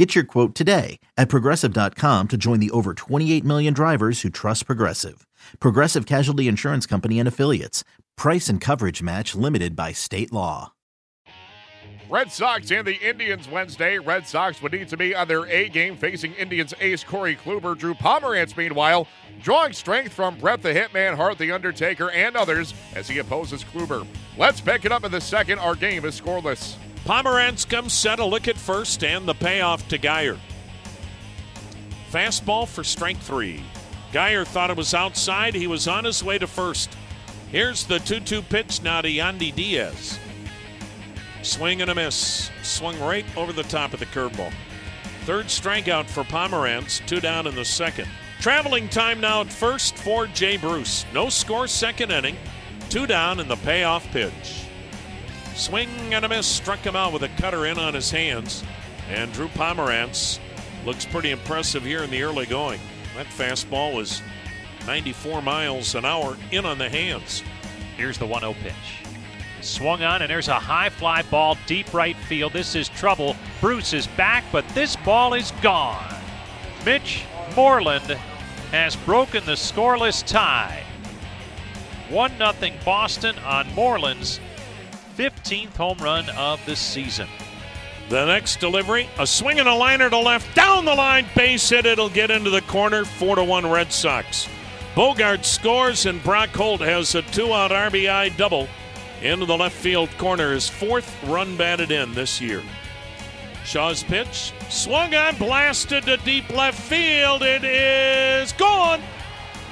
Get your quote today at progressive.com to join the over 28 million drivers who trust Progressive. Progressive Casualty Insurance Company and Affiliates. Price and coverage match limited by state law. Red Sox and the Indians Wednesday. Red Sox would need to be on their A game facing Indians ace Corey Kluber. Drew Pomeranz, meanwhile, drawing strength from Bret the Hitman Hart, The Undertaker, and others as he opposes Kluber. Let's pick it up in the second. Our game is scoreless. Pomeranz comes set a look at first and the payoff to Guyer. Fastball for strike three. Guyer thought it was outside. He was on his way to first. Here's the 2 2 pitch now to Yandy Diaz. Swing and a miss. Swung right over the top of the curveball. Third strikeout for Pomeranz, two down in the second. Traveling time now at first for Jay Bruce. No score, second inning. Two down in the payoff pitch. Swing and a miss. Struck him out with a cutter in on his hands. And Drew Pomeranz looks pretty impressive here in the early going. That fastball was 94 miles an hour in on the hands. Here's the 1 0 pitch. Swung on, and there's a high fly ball deep right field. This is trouble. Bruce is back, but this ball is gone. Mitch Moreland has broken the scoreless tie. 1 0 Boston on Moreland's 15th home run of the season. The next delivery, a swing and a liner to left, down the line, base hit. It'll get into the corner, four to one Red Sox. Bogaerts scores, and Brock Holt has a two-out RBI double into the left field corner. His fourth run batted in this year. Shaw's pitch, swung on, blasted to deep left field. It is gone.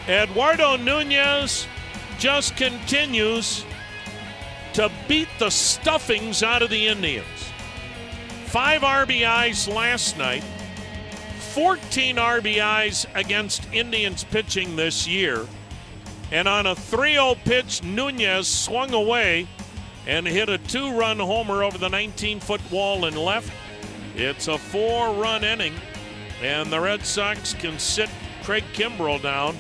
Eduardo Nunez just continues to beat the stuffings out of the Indians. Five RBIs last night, 14 RBIs against Indians pitching this year. And on a 3 0 pitch, Nunez swung away and hit a two run homer over the 19 foot wall and left. It's a four run inning, and the Red Sox can sit Craig Kimbrel down.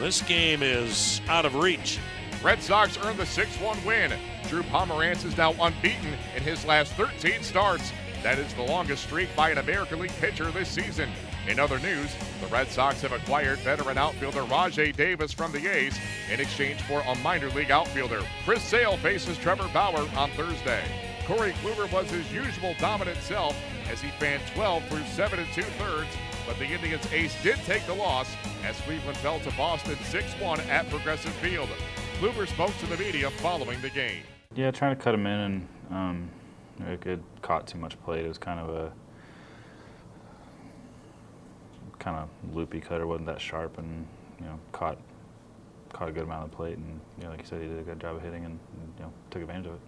This game is out of reach. Red Sox earned the 6 1 win. Drew Pomeranz is now unbeaten in his last 13 starts. That is the longest streak by an American League pitcher this season. In other news, the Red Sox have acquired veteran outfielder Rajai Davis from the A's in exchange for a minor league outfielder. Chris Sale faces Trevor Bauer on Thursday. Corey Kluber was his usual dominant self as he fanned 12 through 7 and 2 thirds, but the Indians ace did take the loss as Cleveland fell to Boston 6 1 at Progressive Field. Kluber spoke to the media following the game. Yeah, trying to cut him in, and um, it, caught too much plate. It was kind of a kind of loopy cutter, wasn't that sharp, and you know caught caught a good amount of the plate, and you know, like you said, he did a good job of hitting, and you know took advantage of it.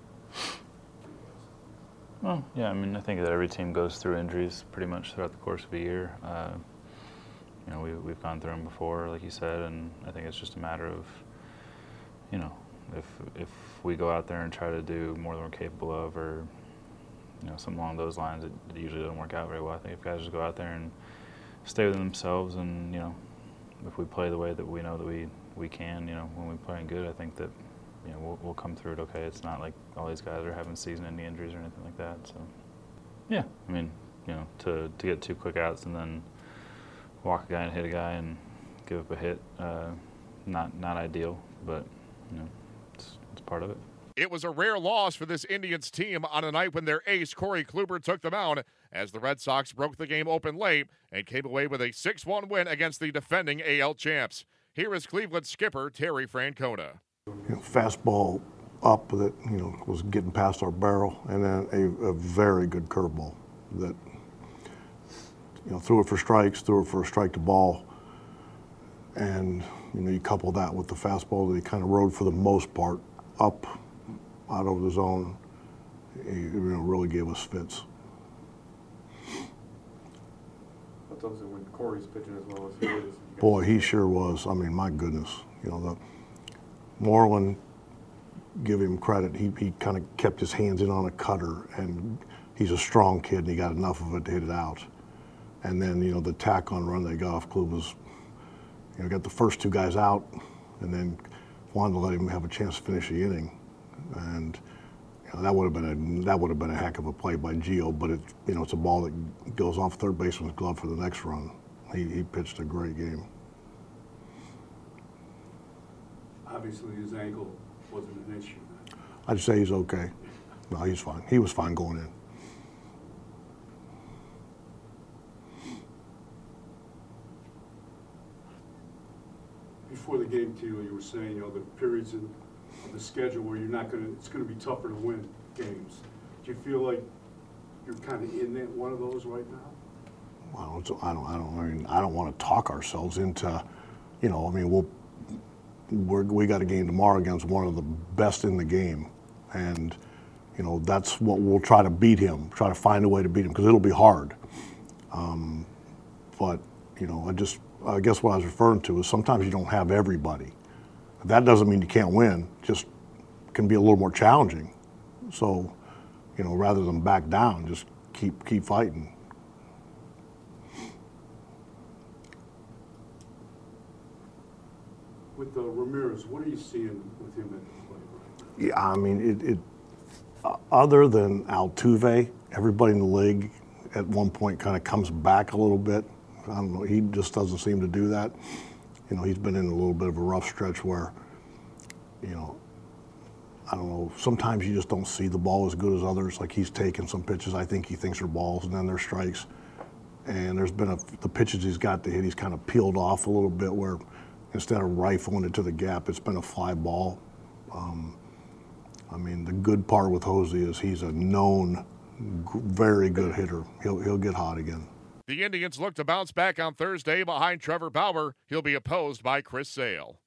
Well, yeah, I mean, I think that every team goes through injuries pretty much throughout the course of a year. Uh, you know, we, we've gone through them before, like you said, and I think it's just a matter of, you know, if if we go out there and try to do more than we're capable of, or you know something along those lines, it, it usually doesn't work out very well. I think if guys just go out there and stay within themselves, and you know, if we play the way that we know that we we can, you know, when we play good, I think that you know we'll, we'll come through it okay. It's not like all these guys are having season-ending injuries or anything like that. So yeah, I mean, you know, to to get two quick outs and then walk a guy and hit a guy and give up a hit, uh, not not ideal, but you know it's part of it. It was a rare loss for this Indians team on a night when their ace, Corey Kluber, took them out as the Red Sox broke the game open late and came away with a 6 1 win against the defending AL champs. Here is Cleveland skipper Terry Francona. You know, fastball up that you know was getting past our barrel, and then a, a very good curveball that you know threw it for strikes, threw it for a strike to ball, and you know you couple that with the fastball that he kind of rode for the most part up out of the zone, he you know, really gave us fits. When Corey's pitching as well as he is? Boy, he sure was. I mean, my goodness, you know, Moreland, give him credit. He, he kind of kept his hands in on a cutter, and he's a strong kid, and he got enough of it to hit it out. And then, you know, the tack on run they got off Club was, you know, got the first two guys out, and then wanted to let him have a chance to finish the inning. And you know, that would have been a that would have been a heck of a play by Gio, but it you know it's a ball that goes off third baseman's glove for the next run. He, he pitched a great game. Obviously, his ankle wasn't an issue. I'd say he's okay. No, he's fine. He was fine going in. Before the game, Tito, you were saying, you know, the periods in the schedule where you're not gonna, it's gonna be tougher to win games. Do you feel like you're kind of in that, one of those right now? Well, I don't, I don't, I mean, I don't want to talk ourselves into, you know, I mean, we'll, we're, we got a game tomorrow against one of the best in the game, and you know that's what we'll try to beat him, try to find a way to beat him because it'll be hard. Um, but you know, I just, I guess what I was referring to is sometimes you don't have everybody. That doesn't mean you can't win; just can be a little more challenging. So, you know, rather than back down, just keep keep fighting. With uh, Ramirez, what are you seeing with him at the plate right now? Yeah, I mean, it, it uh, other than Altuve, everybody in the league at one point kind of comes back a little bit. I don't know. He just doesn't seem to do that. You know, he's been in a little bit of a rough stretch where, you know, I don't know. Sometimes you just don't see the ball as good as others. Like he's taken some pitches I think he thinks are balls, and then they're strikes. And there's been a, the pitches he's got to hit, he's kind of peeled off a little bit where instead of rifling it to the gap, it's been a fly ball. Um, I mean, the good part with Jose is he's a known, very good hitter. He'll he'll get hot again. The Indians look to bounce back on Thursday behind Trevor Bauer. He'll be opposed by Chris Sale.